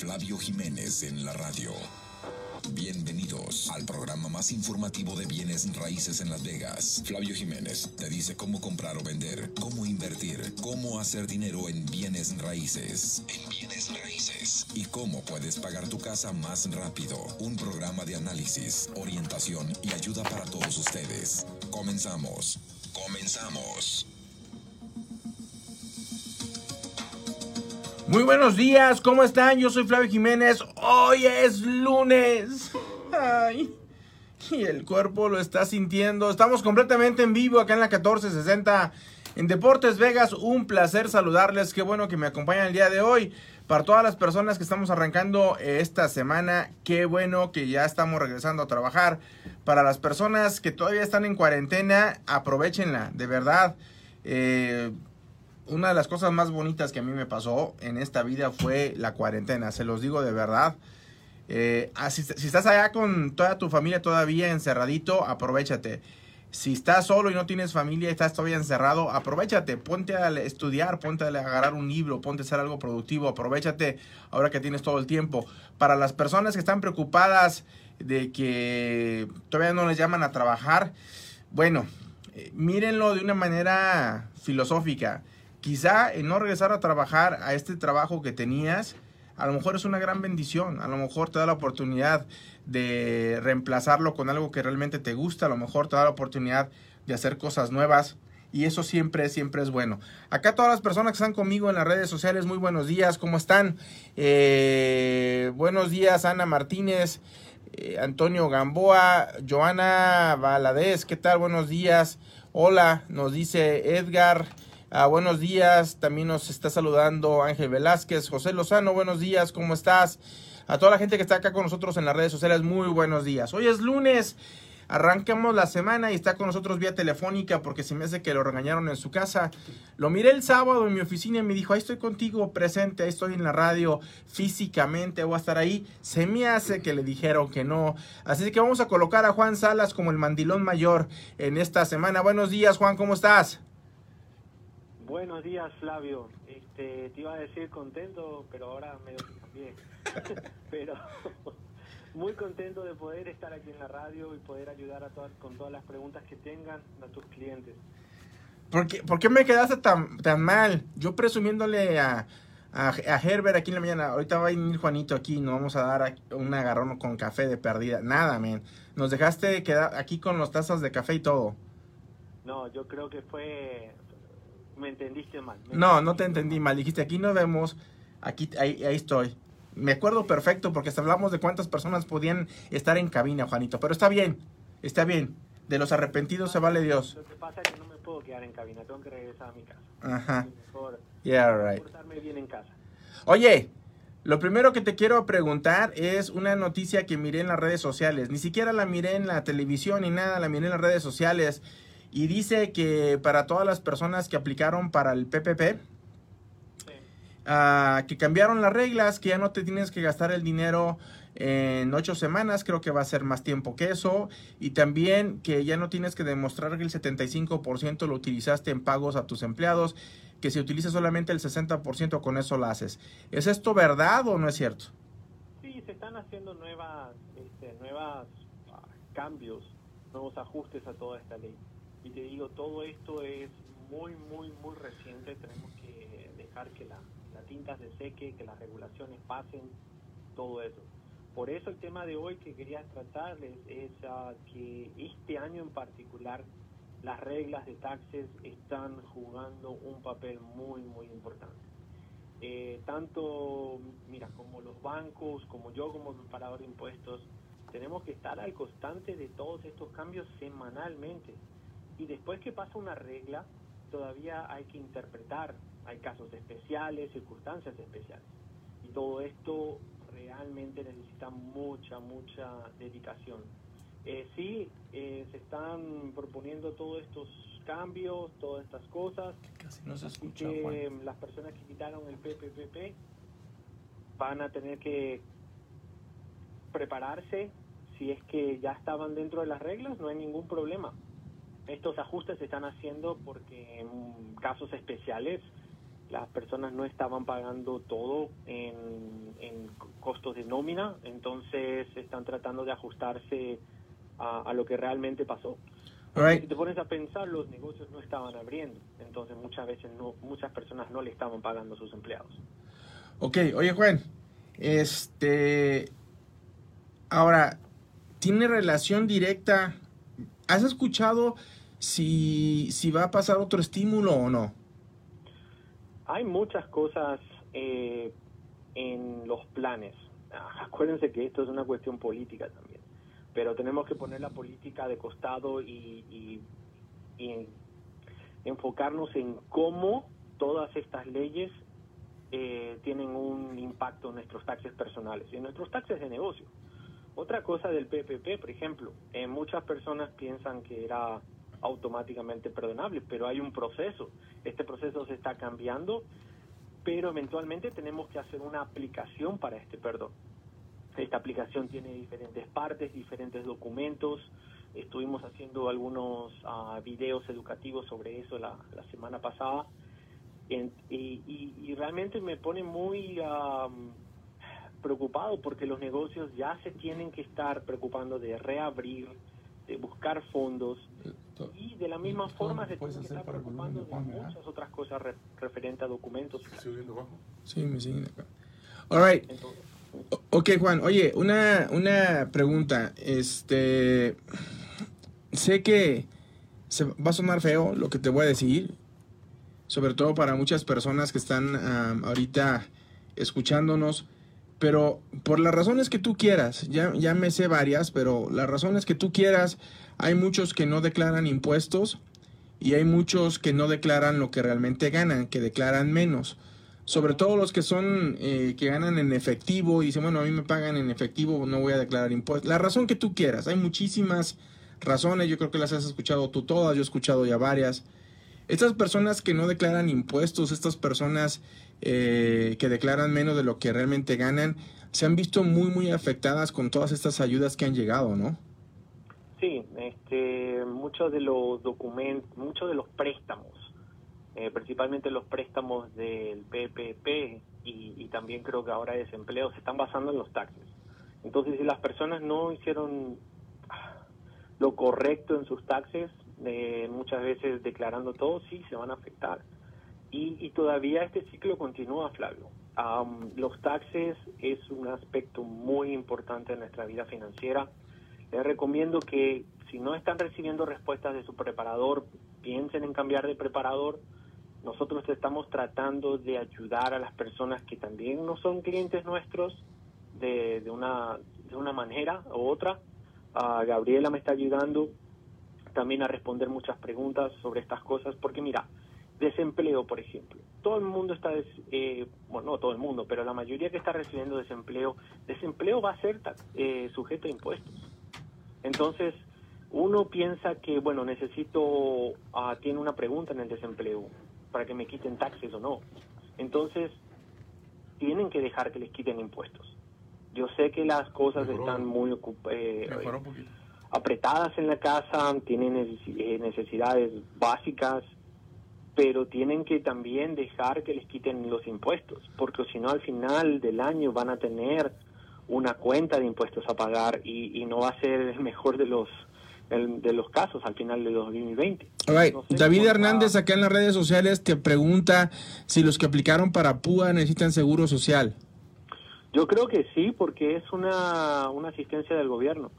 Flavio Jiménez en la radio. Bienvenidos al programa más informativo de bienes raíces en Las Vegas. Flavio Jiménez te dice cómo comprar o vender, cómo invertir, cómo hacer dinero en bienes raíces. En bienes raíces. Y cómo puedes pagar tu casa más rápido. Un programa de análisis, orientación y ayuda para todos ustedes. Comenzamos. Comenzamos. Muy buenos días, ¿cómo están? Yo soy Flavio Jiménez. Hoy es lunes. Y el cuerpo lo está sintiendo. Estamos completamente en vivo acá en la 1460 en Deportes Vegas. Un placer saludarles. Qué bueno que me acompañan el día de hoy. Para todas las personas que estamos arrancando esta semana, qué bueno que ya estamos regresando a trabajar. Para las personas que todavía están en cuarentena, aprovechenla, de verdad. Eh, una de las cosas más bonitas que a mí me pasó en esta vida fue la cuarentena, se los digo de verdad. Eh, ah, si, estás allá con toda tu familia todavía encerradito, aprovechate. Si estás solo y no tienes familia y estás todavía encerrado, aprovechate, ponte a estudiar, ponte a agarrar un libro, ponte a hacer algo productivo, aprovechate ahora que tienes todo el tiempo. Para las personas que están preocupadas de que todavía no les llaman a trabajar, bueno, eh, mírenlo de una manera filosófica quizá el no regresar a trabajar a este trabajo que tenías, a lo mejor es una gran bendición, a lo mejor te da la oportunidad de reemplazarlo con algo que realmente te gusta, a lo mejor te da la oportunidad de hacer cosas nuevas y eso siempre, siempre es bueno. Acá todas las personas que están conmigo en las redes sociales, muy buenos días, ¿cómo están? Eh, buenos días, Ana Martínez, eh, Antonio Gamboa, Joana Valadez, ¿qué tal? Buenos días. Hola, nos dice Edgar. Ah, buenos días, también nos está saludando Ángel Velázquez, José Lozano, buenos días, ¿cómo estás? A toda la gente que está acá con nosotros en las redes sociales, muy buenos días. Hoy es lunes, arrancamos la semana y está con nosotros vía telefónica porque se me hace que lo regañaron en su casa. Lo miré el sábado en mi oficina y me dijo, ahí estoy contigo presente, ahí estoy en la radio físicamente, voy a estar ahí. Se me hace que le dijeron que no. Así que vamos a colocar a Juan Salas como el mandilón mayor en esta semana. Buenos días, Juan, ¿cómo estás? Buenos días, Flavio. Este, te iba a decir contento, pero ahora medio que cambié. pero muy contento de poder estar aquí en la radio y poder ayudar a todas, con todas las preguntas que tengan a tus clientes. ¿Por qué, ¿Por qué me quedaste tan, tan mal? Yo presumiéndole a, a, Herbert aquí en la mañana, ahorita va a venir Juanito aquí, nos vamos a dar un agarrón con café de perdida. Nada, men. Nos dejaste quedar aquí con las tazas de café y todo. No, yo creo que fue, me entendiste mal. no, no te entendí mal. Dijiste, aquí nos vemos, aquí, ahí, ahí estoy. Me acuerdo perfecto porque hablamos de cuántas personas podían estar en cabina, Juanito. Pero está bien, está bien. De los arrepentidos se vale Dios. Lo que pasa es que no me puedo quedar en cabina, tengo que regresar a mi casa. Ajá. Mejor yeah, right. bien en casa. Oye, lo primero que te quiero preguntar es una noticia que miré en las redes sociales. Ni siquiera la miré en la televisión ni nada, la miré en las redes sociales. Y dice que para todas las personas que aplicaron para el PPP, ah, que cambiaron las reglas, que ya no te tienes que gastar el dinero en ocho semanas, creo que va a ser más tiempo que eso, y también que ya no tienes que demostrar que el 75% lo utilizaste en pagos a tus empleados, que si utilizas solamente el 60% con eso lo haces. ¿Es esto verdad o no es cierto? Sí, se están haciendo nuevas, este, nuevas ah, cambios, nuevos ajustes a toda esta ley. Y te digo, todo esto es muy, muy, muy reciente. Tenemos que dejar que la, tinta se seque, que las regulaciones pasen, todo eso. Por eso el tema de hoy que quería tratarles es que este año en particular las reglas de taxes están jugando un papel muy, muy importante. Eh, tanto, mira, como los bancos, como yo como preparador de impuestos, tenemos que estar al constante de todos estos cambios semanalmente. Y después que pasa una regla, todavía hay que interpretar, hay casos especiales, circunstancias especiales. Y todo esto realmente necesita mucha, mucha dedicación. Eh, sí, eh, se están proponiendo todos estos cambios, todas estas cosas. Casi no se escucha, que las personas que quitaron el PPPP van a tener que prepararse. Si es que ya estaban dentro de las reglas, no hay ningún problema. Estos ajustes se están haciendo porque en casos especiales las personas no estaban pagando todo en, en costos de nómina, entonces están tratando de ajustarse a, a lo que realmente pasó. Si te pones a pensar, los negocios no estaban abriendo, entonces muchas veces no, muchas personas no le estaban pagando a sus empleados. Ok, oye Juan, este, ahora, ¿tiene relación directa? ¿Has escuchado si, si va a pasar otro estímulo o no? Hay muchas cosas eh, en los planes. Ah, acuérdense que esto es una cuestión política también, pero tenemos que poner la política de costado y, enfocarnos en cómo todas estas leyes eh, tienen un impacto en nuestros taxes personales y en nuestros taxes de negocio. Otra cosa del PPP, por ejemplo, eh, muchas personas piensan que era automáticamente perdonable, pero hay un proceso. Este proceso se está cambiando, pero eventualmente tenemos que hacer una aplicación para este perdón. Esta aplicación tiene diferentes partes, diferentes documentos. Estuvimos haciendo algunos uh, videos educativos sobre eso la, semana pasada. y, y, y, realmente me pone muy preocupado porque los negocios ya se tienen que estar preocupando de reabrir, de buscar fondos y de la misma forma se tienen que estar preocupando de muchas otras cosas referentes a documentos. Sí, me siguen acá. All right. Ok, Juan. Oye, una, una pregunta. Este, sé que se va a sonar feo lo que te voy a decir, sobre todo para muchas personas que están ahorita escuchándonos, pero por las razones que tú quieras, ya, ya me sé varias, pero las razones que tú quieras, hay muchos que no declaran impuestos y hay muchos que no declaran lo que realmente ganan, que declaran menos. Sobre todo los que son, eh, que ganan en efectivo y dicen, bueno, a mí me pagan en efectivo, no voy a declarar impuestos. La razón que tú quieras, hay muchísimas razones, yo creo que las has escuchado tú todas, yo he escuchado ya varias. Estas personas que no declaran impuestos, estas personas eh, que declaran menos de lo que realmente ganan, se han visto muy, muy afectadas con todas estas ayudas que han llegado, ¿no? Sí, este, muchos de los documentos, muchos de los préstamos, eh, principalmente los préstamos del PPP y, también creo que ahora desempleo, se están basando en los taxes. Entonces, si las personas no hicieron lo correcto en sus taxes, eh, muchas veces declarando todo, sí, se van a afectar. Y, todavía este ciclo continúa, Flavio. los taxes es un aspecto muy importante en nuestra vida financiera. Les recomiendo que si no están recibiendo respuestas de su preparador, piensen en cambiar de preparador. Nosotros estamos tratando de ayudar a las personas que también no son clientes nuestros de, de, una, de una manera u otra. Uh, Gabriela me está ayudando también a responder muchas preguntas sobre estas cosas, porque mira, Desempleo, por ejemplo. Todo el mundo está, eh, bueno, no todo el mundo, pero la mayoría que está recibiendo desempleo, desempleo va a ser eh, sujeto a impuestos. Entonces, uno piensa que, bueno, necesito, ah, tiene una pregunta en el desempleo para que me quiten taxes o no. Entonces, tienen que dejar que les quiten impuestos. Yo sé que las cosas están muy eh, apretadas en la casa, tienen eh, necesidades básicas, pero tienen que también dejar que les quiten los impuestos, porque si no al final del año van a tener una cuenta de impuestos a pagar y, no va a ser el mejor de los de los casos al final de 2020. David Hernández acá en las redes sociales te pregunta si los que aplicaron para PUA necesitan seguro social. Yo creo que sí, porque es una, una asistencia del gobierno.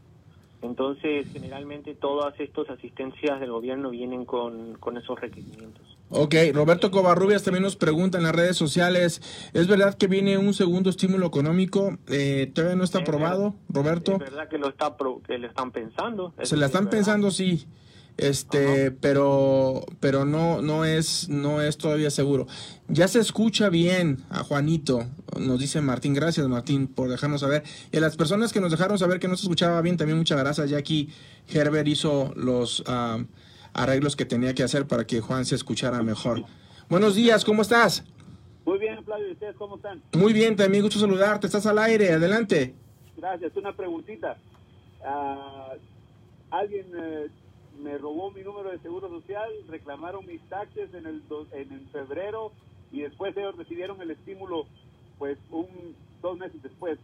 Entonces, generalmente todas estas asistencias del gobierno vienen con, con esos requerimientos. Ok, Roberto Covarrubias también nos pregunta en las redes sociales, ¿es verdad que viene un segundo estímulo económico? Eh, ¿Todavía no está aprobado, Roberto? Es verdad que lo, está que le están pensando. Se la están pensando, sí. Este, pero pero no no es no es todavía seguro. Ya se escucha bien a Juanito, nos dice Martín, gracias Martín por dejarnos saber. Y a las personas que nos dejaron saber que no se escuchaba bien, también muchas gracias. Ya aquí Herbert hizo los ah, arreglos que tenía que hacer para que Juan se escuchara mejor. Buenos días, ¿cómo estás? Muy bien, Flavio, ¿y ustedes cómo están? Muy bien, también gusto saludarte, estás al aire, adelante. Gracias, una preguntita. Uh, alguien eh, me robó mi número de seguro social, reclamaron mis taxes en el en, febrero y después ellos recibieron el estímulo pues un dos meses después.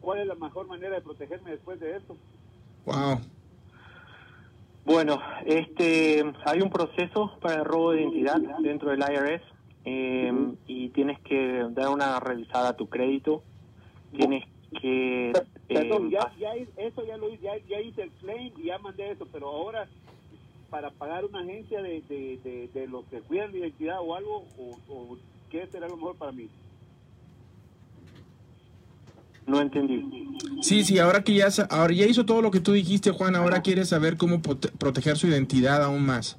¿Cuál es la mejor manera de protegerme después de esto? Wow. Bueno, este, hay un proceso para el robo de identidad dentro del IRS eh, y tienes que dar una revisada a tu crédito. Tienes que... Perdón, eh, ya, ya eso ya lo hice, ya, ya hice el claim y ya mandé eso, pero ahora para pagar una agencia de, de, de, de los que cuidan la identidad o algo, o, o qué será lo mejor para mí. No entendí. Sí, sí, ahora que ya, ahora ya hizo todo lo que tú dijiste, Juan, ahora quiere saber cómo prote- proteger su identidad aún más.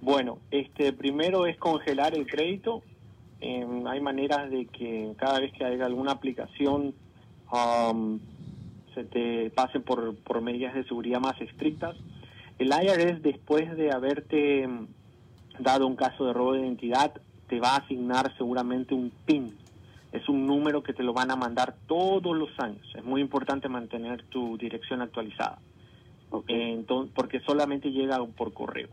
Bueno, este primero es congelar el crédito. Eh, hay maneras de que cada vez que haya alguna aplicación um, se te pase por, por medidas de seguridad más estrictas. El IRS, después de haberte mm, dado un caso de robo de identidad, te va a asignar seguramente un PIN. Es un número que te lo van a mandar todos los años. Es muy importante mantener tu dirección actualizada. Eh, enton- porque solamente llega por correo.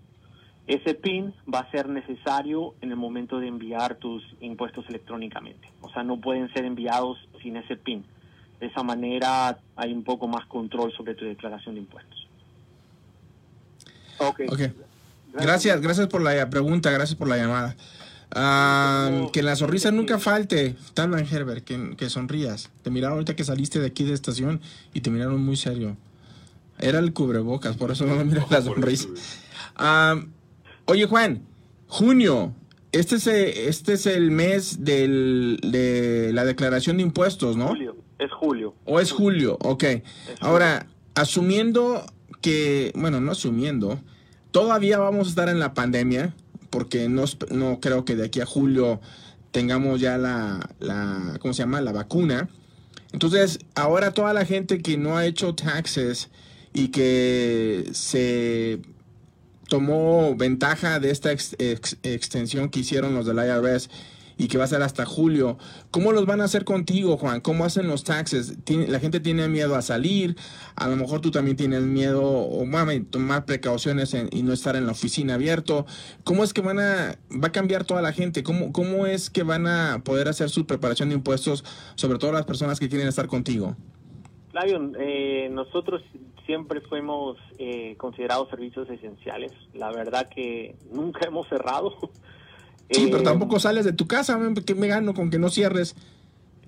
Ese PIN va a ser necesario en el momento de enviar tus impuestos electrónicamente. O sea, no pueden ser enviados sin ese PIN. De esa manera hay un poco más control sobre tu declaración de impuestos. Ok. Ok. Gracias, gracias por la pregunta, gracias por la llamada. Ah, que la sonrisa nunca falte. Talman Herbert, que, que sonrías. Te miraron ahorita que saliste de aquí de estación y te miraron muy serio. Era el cubrebocas, por eso no me miras la sonrisa. Ah, oye, Juan, junio. Este es, el- este es el mes del, de la declaración de impuestos, ¿no? Julio, es julio. ¿O es julio? Ok. Ahora, asumiendo que, bueno, no asumiendo, todavía vamos a estar en la pandemia, porque no, no creo que de aquí a julio tengamos ya la, la, ¿cómo se llama? La vacuna. Entonces, ahora toda la gente que no ha hecho taxes y que se tomó ventaja de esta ex- extensión que hicieron los del IRS y que va a ser hasta julio. ¿Cómo los van a hacer contigo, Juan? ¿Cómo hacen los taxes? La gente tiene miedo a salir, a lo mejor tú también tienes miedo o mami, tomar precauciones en- y no estar en la oficina abierto. ¿Cómo es que van a, va a cambiar toda la gente? ¿Cómo, ¿Cómo es que van a poder hacer su preparación de impuestos, sobre todo las personas que quieren estar contigo? Flavio, eh, nosotros siempre fuimos eh, considerados servicios esenciales. La verdad que nunca hemos cerrado. Sí, pero Eh, tampoco sales de tu casa, ¿qué me gano con que no cierres?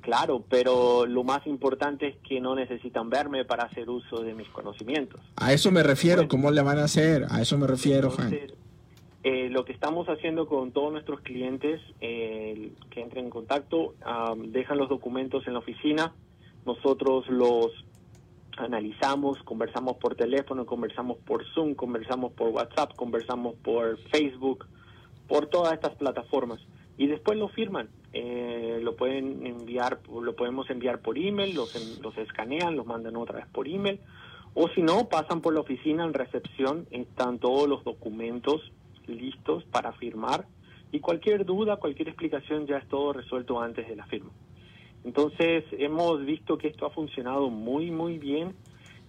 Claro, pero lo más importante es que no necesitan verme para hacer uso de mis conocimientos. A eso me refiero, ¿cómo le van a hacer? A eso me refiero, Juan. Entonces, eh, lo que estamos haciendo con todos nuestros clientes eh, que entren en contacto, am, dejan los documentos en la oficina, nosotros los analizamos, conversamos por teléfono, conversamos por Zoom, conversamos por WhatsApp, conversamos por Facebook, por todas estas plataformas y después lo firman. Eh, lo pueden enviar, lo podemos enviar por email, los, los escanean, los mandan otra vez por email, o si no, pasan por la oficina en recepción, están todos los documentos listos para firmar y cualquier duda, cualquier explicación ya es todo resuelto antes de la firma. Entonces hemos visto que esto ha funcionado muy, muy bien.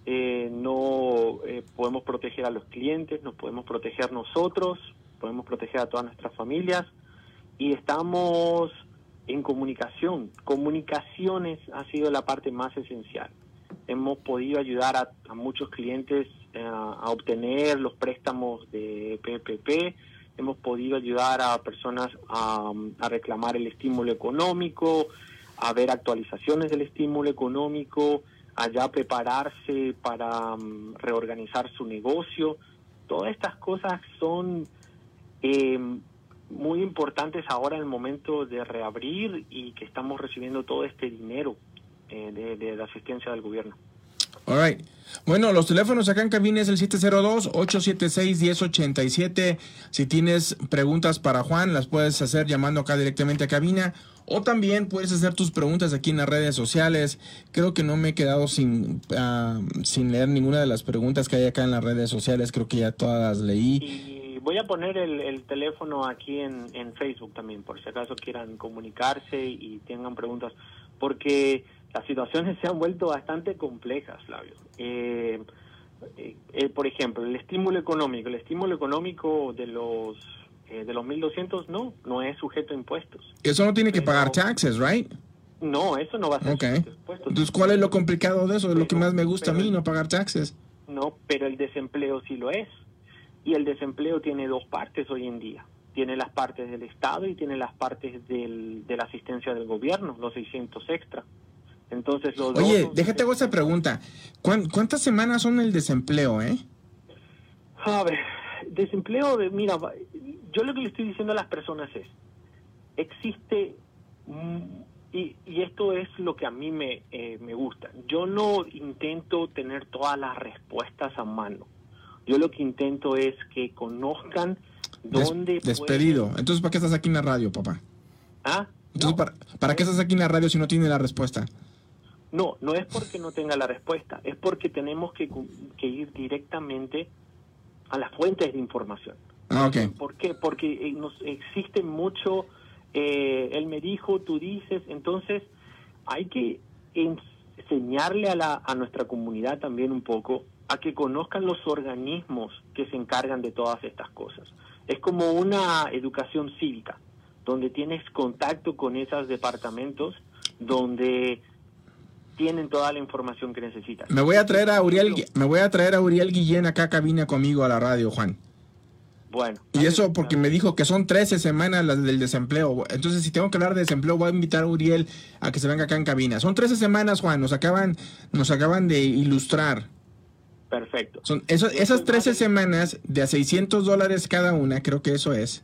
Eh, no eh, podemos proteger a los clientes, nos podemos proteger nosotros, podemos proteger a todas nuestras familias y estamos en comunicación. Comunicaciones ha sido la parte más esencial. Hemos podido ayudar a, muchos clientes eh, a obtener los préstamos de PPP, hemos podido ayudar a personas a, reclamar el estímulo económico, a ver actualizaciones del estímulo económico, a ya prepararse para mm, reorganizar su negocio. Todas estas cosas son eh, muy importantes ahora en el momento de reabrir y que estamos recibiendo todo este dinero eh, de, de la asistencia del gobierno. All right. Bueno, los teléfonos acá en cabina es el 702-876-1087. Si tienes preguntas para Juan, las puedes hacer llamando acá directamente a cabina. O también puedes hacer tus preguntas aquí en las redes sociales. Creo que no me he quedado sin, ah, sin leer ninguna de las preguntas que hay acá en las redes sociales. Creo que ya todas las leí. Y voy a poner el, el teléfono aquí en, en Facebook también, por si acaso quieran comunicarse y tengan preguntas, porque las situaciones se han vuelto bastante complejas, Flavio. Eh, eh, eh, por ejemplo, el estímulo económico. El estímulo económico de los eh, de los 1.200 no, no es sujeto a impuestos. Eso no tiene que Pero- pagar taxes, right? No, eso no va a ser Ok. sujeto a impuestos. Entonces, ¿cuál es lo complicado de eso? Es lo que más me gusta a mí, no pagar taxes. No, pero el desempleo sí lo es. Y el desempleo tiene dos partes hoy en día. Tiene las partes del Estado y tiene las partes del, de la asistencia del gobierno, los 600 extra. Entonces, los dos Oye, déjate hago esa pregunta. ¿Cuán- ¿Cuántas semanas son el desempleo, eh? A ver, desempleo, de, mira, yo lo que le estoy diciendo a las personas es, existe, y, y esto es lo que a mí me, eh, me gusta, yo no intento tener todas las respuestas a mano, yo lo que intento es que conozcan Des- dónde... despedido. pueden- Entonces, ¿para qué estás aquí en la radio, papá? ¿Ah? Entonces, No. ¿para, ¿para qué estás aquí en la radio si no tiene la respuesta? No, no es porque no tenga la respuesta, es porque tenemos que, que ir directamente a las fuentes de información. Ah, ok. ¿Por qué? Porque eh, nos existe mucho, eh, él me dijo, tú dices, entonces hay que enseñarle a, la, a nuestra comunidad también un poco a que conozcan los organismos que se encargan de todas estas cosas. Es como una educación cívica, donde tienes contacto con esos departamentos, donde tienen toda la información que necesitas. Me voy a traer a Uriel, me voy a traer a Uriel Guillén acá a cabina conmigo a la radio, Juan. Bueno. Y eso porque me dijo que son 13 semanas las del desempleo. Entonces, si tengo que hablar de desempleo, voy a invitar a Uriel a que se venga acá en cabina. Son 13 semanas, Juan. Nos acaban, nos acaban de ilustrar. Perfecto. Son eso- esas 13 semanas de a 600 dólares cada una, creo que eso es.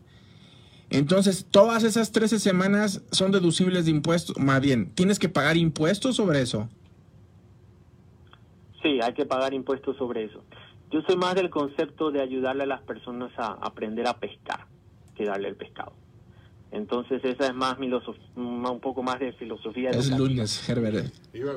Entonces, todas esas 13 semanas son deducibles de impuestos. Más bien, ¿tienes que pagar impuestos sobre eso? Sí, hay que pagar impuestos sobre eso. Yo soy más del concepto de ayudarle a las personas a aprender a pescar que darle el pescado. Entonces esa es más mi filosof- ma- un poco más de filosofía Es educativa. lunes, Herbert.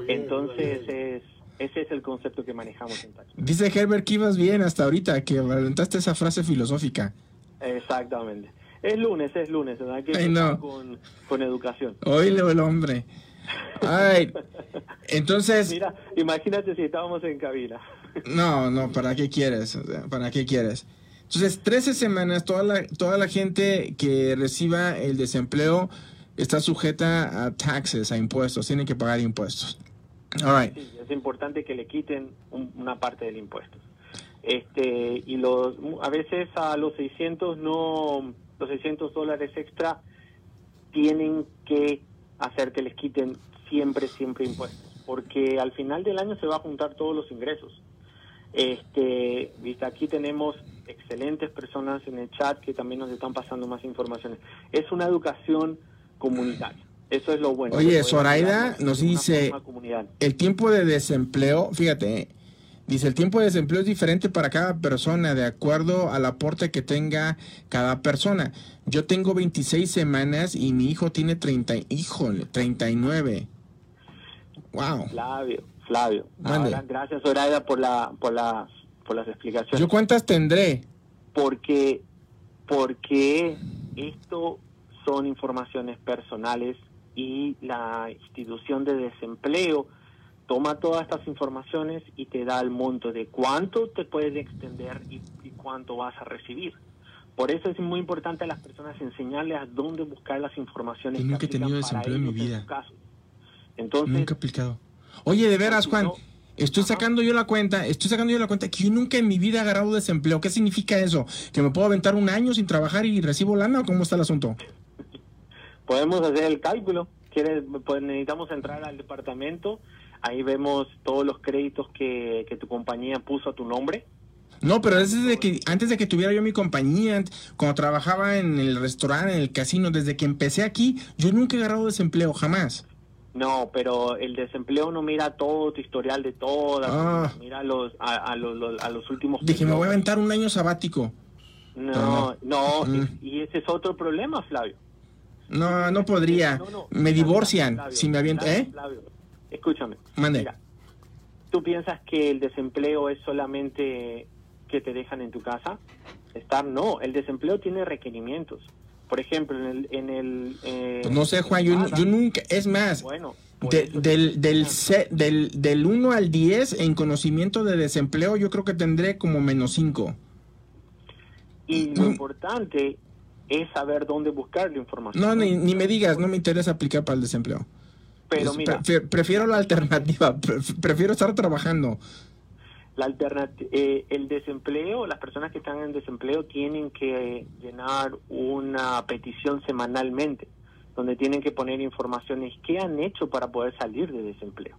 Entonces es, ese es el concepto que manejamos en Tax. Dice Herbert que ibas bien hasta ahorita, que aventaste esa frase filosófica. Exactamente. Es lunes, es lunes, ¿verdad? que Ay, no. con, con educación. Oílo el hombre. Ay, entonces, Mira, imagínate si estábamos en cabina. no, no, ¿para qué quieres? ¿Para qué quieres? Entonces, 13 semanas, toda la, toda la gente que reciba el desempleo está sujeta a taxes, a impuestos, tienen que pagar impuestos. All right. Es importante que le quiten un- una parte del impuesto. Este, y los, a veces a los 600 no, los 600 dólares extra tienen que hacer que les quiten siempre, siempre impuestos, porque al final del año se va a juntar todos los ingresos. Este, aquí tenemos excelentes personas en el chat que también nos están pasando más informaciones. Es una educación comunitaria. Eso es lo bueno. Oye, Zoraida nos dice-. El tiempo de desempleo, fíjate, dice, el tiempo de desempleo es diferente para cada persona de acuerdo al aporte que tenga cada persona. Yo tengo 26 semanas y mi hijo tiene 30, híjole, 39. Wow. Flavio, Flavio. Ahora, gracias Zoraida por la por las por las explicaciones. ¿Yo cuántas tendré? porque porque esto son informaciones personales y la institución de desempleo toma todas estas informaciones y te da el monto de cuánto te puedes extender y, y cuánto vas a recibir. Por eso es muy importante a las personas enseñarles a dónde buscar las informaciones. Yo que nunca he tenido desempleo en mi vida. caso. Entonces, Nunca he aplicado. Oye, de veras, Juan, no- estoy Ajá. sacando yo la cuenta, estoy sacando yo la cuenta que yo nunca en mi vida he agarrado desempleo. ¿Qué significa eso? ¿Que me puedo aventar un año sin trabajar y recibo lana o cómo está el asunto? Podemos hacer el cálculo. ¿Quieres? Pues necesitamos entrar al departamento. Ahí vemos todos los créditos que, que tu compañía puso a tu nombre. No, pero es desde que antes de que tuviera yo mi compañía, cuando trabajaba en el restaurante, en el casino, desde que empecé aquí, yo nunca he agarrado desempleo, jamás. No, pero el desempleo no mira todo tu historial de todas, Ah. mira los, a, a los, a los últimos. Dije, me voy a aventar un año sabático. No, no, Mm. y ese es otro problema, Flavio. No, no podría. No, no, Me divorcian Flavio, si me aviento, Flavio, ¿eh? Flavio, escúchame. Mande. Mira, ¿tú piensas que el desempleo es solamente que te dejan en tu casa? Estar, no, el desempleo tiene requerimientos. Por ejemplo, en el... En el eh, no sé, Juan, yo, yo nunca, es más, Bueno, de- del, del, se- del, del 1 al 10 en conocimiento de desempleo, yo creo que tendré como menos 5. Y lo Mm. importante es saber dónde buscar la información. No, ni, ni me digas, no me interesa aplicar para el desempleo. Pero mira, prefi- prefiero la alternativa, pref- prefiero estar trabajando. la eh, el desempleo, las personas que están en desempleo tienen que llenar una petición semanalmente, donde tienen que poner informaciones que han hecho para poder salir de desempleo.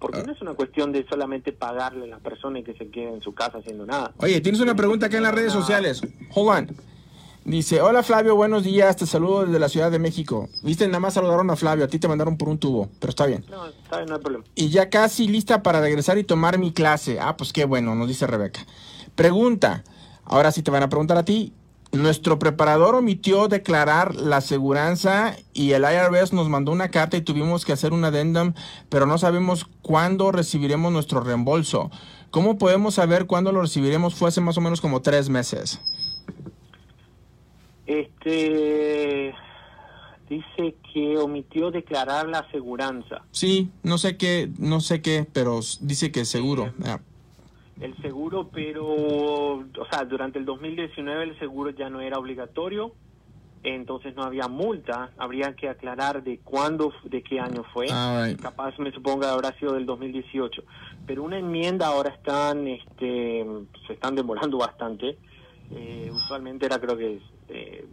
Porque Ah. no es una cuestión de solamente pagarle a la persona y que se quede en su casa haciendo nada. Oye, tienes una pregunta acá en las redes sociales. Hold on. Dice, hola Flavio, buenos días, te saludo desde la Ciudad de México. Viste, nada más saludaron a Flavio, a ti te mandaron por un tubo, pero está bien. No, está bien, no hay problema. Y ya casi lista para regresar y tomar mi clase. Ah, pues qué bueno, nos dice Rebeca. Pregunta, ahora sí te van a preguntar a ti. Nuestro preparador omitió declarar la aseguranza y el IRS nos mandó una carta y tuvimos que hacer un addendum, pero no sabemos cuándo recibiremos nuestro reembolso. ¿Cómo podemos saber cuándo lo recibiremos? Fue hace más o menos como tres meses. Este dice que omitió declarar la aseguranza. Sí, no sé qué, no sé qué, pero dice que seguro. Ah, El seguro, pero, o sea, durante el 2019 el seguro ya no era obligatorio, entonces no había multa, habría que aclarar de cuándo, de qué año fue. right. Capaz me supongo que habrá sido del 2018. Pero una enmienda ahora están, este, se están demorando bastante. Eh, usualmente era creo que eh,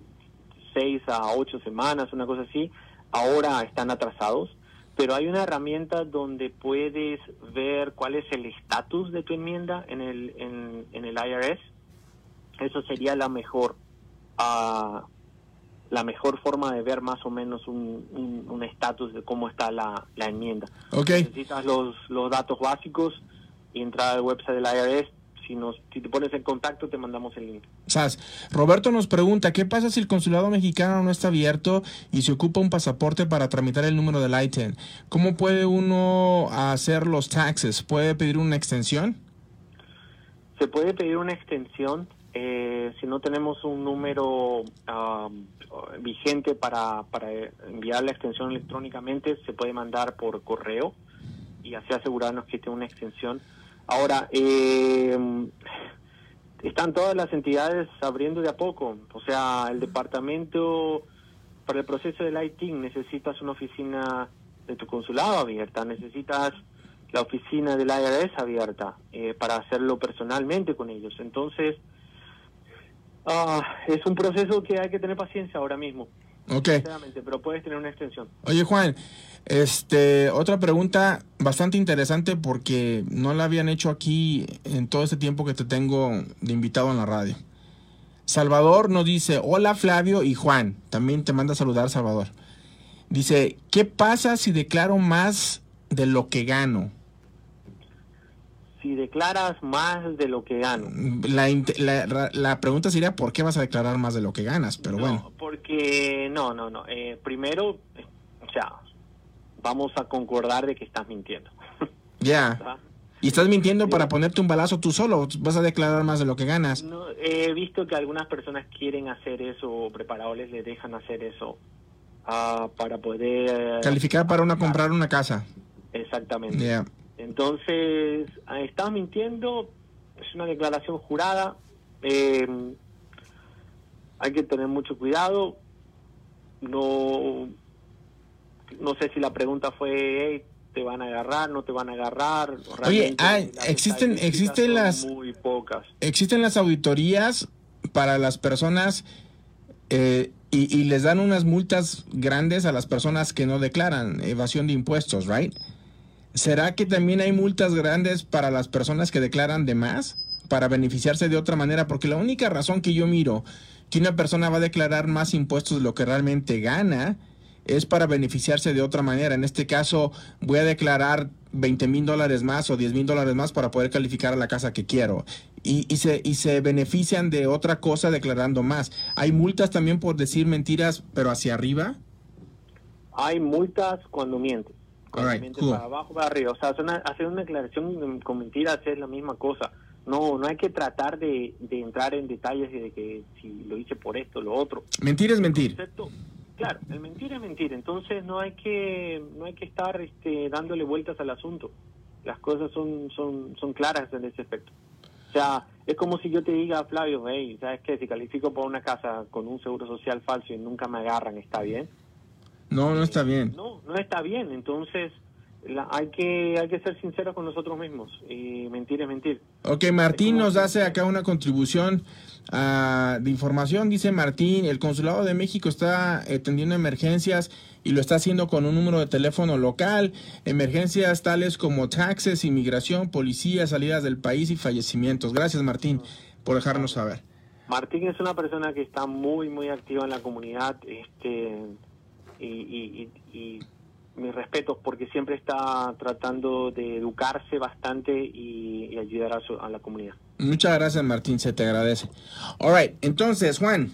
seis a ocho semanas, una cosa así. Ahora están atrasados. Pero hay una herramienta donde puedes ver cuál es el estatus de tu enmienda en el, en, en el IRS. Eso sería la mejor, ah, la mejor forma de ver más o menos un un- un estatus de cómo está la, la enmienda. Ok, Necesitas los, los datos básicos y entrar al website del IRS. Si, nos, si te pones en contacto, te mandamos el link. Sas. Roberto nos pregunta, ¿qué pasa si el consulado mexicano no está abierto y se ocupa un pasaporte para tramitar el número del ITIN? ¿Cómo puede uno hacer los taxes? ¿Puede pedir una extensión? Se puede pedir una extensión eh, si no tenemos un número um, vigente para, para enviar la extensión electrónicamente, se puede mandar por correo y así asegurarnos que tiene una extensión. Ahora, eh, están todas las entidades abriendo de a poco. O sea, el departamento para el proceso del ITIN necesitas una oficina de tu consulado abierta, necesitas la oficina del IRS abierta eh, para hacerlo personalmente con ellos. Entonces, ah, es un proceso que hay que tener paciencia ahora mismo, Ok. sinceramente, pero puedes tener una extensión. Oye Juan, este, otra pregunta bastante interesante porque no la habían hecho aquí en todo este tiempo que te tengo de invitado en la radio. Salvador nos dice, hola Flavio y Juan, también te manda a saludar Salvador. Dice, ¿qué pasa si declaro más de lo que gano? Si declaras más de lo que gano, La, int- la- la pregunta sería, ¿por qué vas a declarar más de lo que ganas? Pero no, bueno, porque no, no, no. Eh, primero, eh, o sea, vamos a concordar de que estás mintiendo. ya. ¿Y estás mintiendo para ponerte un balazo tú solo? ¿Vas a declarar más de lo que ganas? No, he visto que algunas personas quieren hacer eso, o preparadores les dejan hacer eso ah, para poder Calificar para una comprar una casa. Exactamente. Ya. Entonces, ah, estás mintiendo, es una declaración jurada, eh, hay que tener mucho cuidado, no, no sé si la pregunta fue, "Hey, ¿te van a agarrar, no te van a agarrar? Oye, ah, las existen- existen las- Muy pocas. Existen las auditorías para las personas eh, y, y les dan unas multas grandes a las personas que no declaran evasión de impuestos, ¿right? ¿Será que también hay multas grandes para las personas que declaran de más? Para beneficiarse de otra manera, porque la única razón que yo miro que una persona va a declarar más impuestos de lo que realmente gana es para beneficiarse de otra manera. En este caso, voy a declarar 20 mil dólares más o 10 mil dólares más para poder calificar a la casa que quiero. Y, y, se, y se benefician de otra cosa declarando más. Hay multas también por decir mentiras, pero hacia arriba. Hay multas cuando mientes. Cuando mientes cool. para abajo, para arriba. O sea, hacer una, hacer una declaración con mentiras es la misma cosa. No, no hay que tratar de, de entrar en detalles de que si lo hice por esto, lo otro. Mentir es mentir. Claro, el mentir es mentir. Entonces no hay que no hay que estar este, dándole vueltas al asunto. Las cosas son son son claras en ese aspecto. sea, es como si yo te diga, Flavio, hey, ¿sabes qué? Si califico por una casa con un seguro social falso y nunca me agarran, ¿está bien? No, no está bien. No, no está bien. Entonces, la- hay que hay que ser sinceros con nosotros mismos. Y mentir es mentir. Ok, Martín nos hace acá una contribución ah, de información. Dice Martín, el Consulado de México está atendiendo emergencias y lo está haciendo con un número de teléfono local. Emergencias tales como taxes, inmigración, policía, salidas del país y fallecimientos. Gracias, Martín, por dejarnos saber. Martín es una persona que está muy, muy activa en la comunidad. este Y, y, y, y mis respetos porque siempre está tratando de educarse bastante y, y ayudar a, su- a la comunidad. Muchas gracias, Martín, se te agradece. All right, entonces, Juan,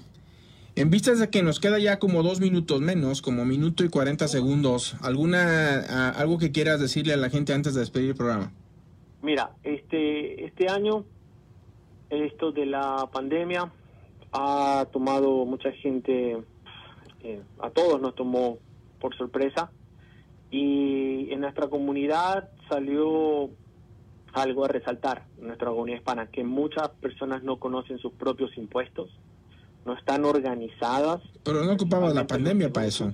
en vistas de que nos queda ya como dos minutos menos, como minuto y 40 segundos, ¿alguna, algo que quieras decirle a la gente antes de despedir el programa? Mira, este, este año, esto de la pandemia ha tomado mucha gente, eh, a todos nos tomó por sorpresa y en nuestra comunidad salió algo a resaltar, en nuestra comunidad hispana, que muchas personas no conocen sus propios impuestos, no están organizadas. Pero no ocupaba la pandemia para eso.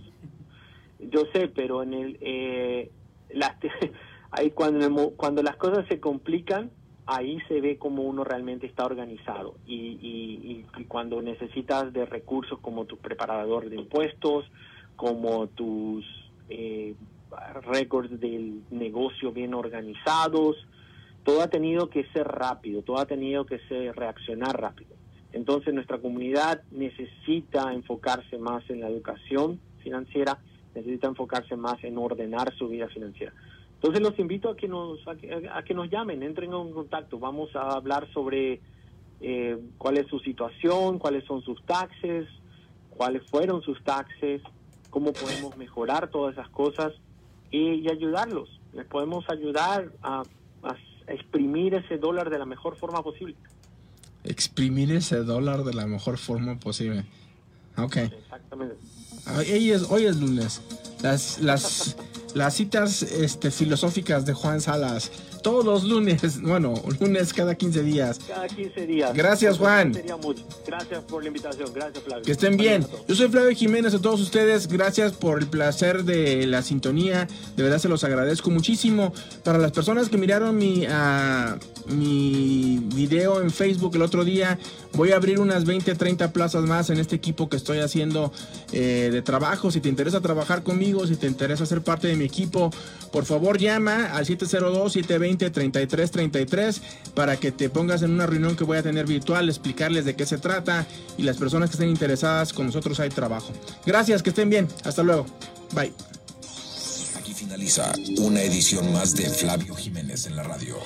Yo sé, pero en el eh, las- ahí cuando cuando las cosas se complican, ahí se ve como uno realmente está organizado. Y, y, y- y cuando necesitas de recursos como tu preparador de impuestos, como tus eh, récords del negocio bien organizados, todo ha tenido que ser rápido, todo ha tenido que ser reaccionar rápido. Entonces nuestra comunidad necesita enfocarse más en la educación financiera, necesita enfocarse más en ordenar su vida financiera. Entonces los invito a que nos a que, a que nos llamen, entren en contacto. Vamos a hablar sobre eh, cuál es su situación, cuáles son sus taxes, cuáles fueron sus taxes, cómo podemos mejorar todas esas cosas y, y ayudarlos. Les podemos ayudar a, a exprimir ese dólar de la mejor forma posible. Exprimir ese dólar de la mejor forma posible. Ok. Exactamente. Hoy es, hoy es lunes. Las, las, las citas este, filosóficas de Juan Salas. Todos los lunes. Bueno, lunes cada 15 días. Cada 15 días. Gracias, Juan. Sería mucho. Gracias por la invitación. Gracias, Flavio. Que estén bien. Yo soy Flavio Jiménez a todos ustedes. Gracias por el placer de la sintonía. De verdad se los agradezco muchísimo. Para las personas que miraron mi, ah, mi video en Facebook el otro día, voy a abrir unas 20, 30 plazas más en este equipo que estoy haciendo eh, de trabajo. Si te interesa trabajar conmigo, si te interesa ser parte de mi equipo, por favor llama al 702-720-3333 para que te pongas en una reunión que voy a tener virtual, explicarles de qué se trata y las personas que estén interesadas con nosotros hay trabajo. Gracias, que estén bien. Hasta luego. Bye. Aquí finaliza una edición más de Flavio Jiménez en la radio.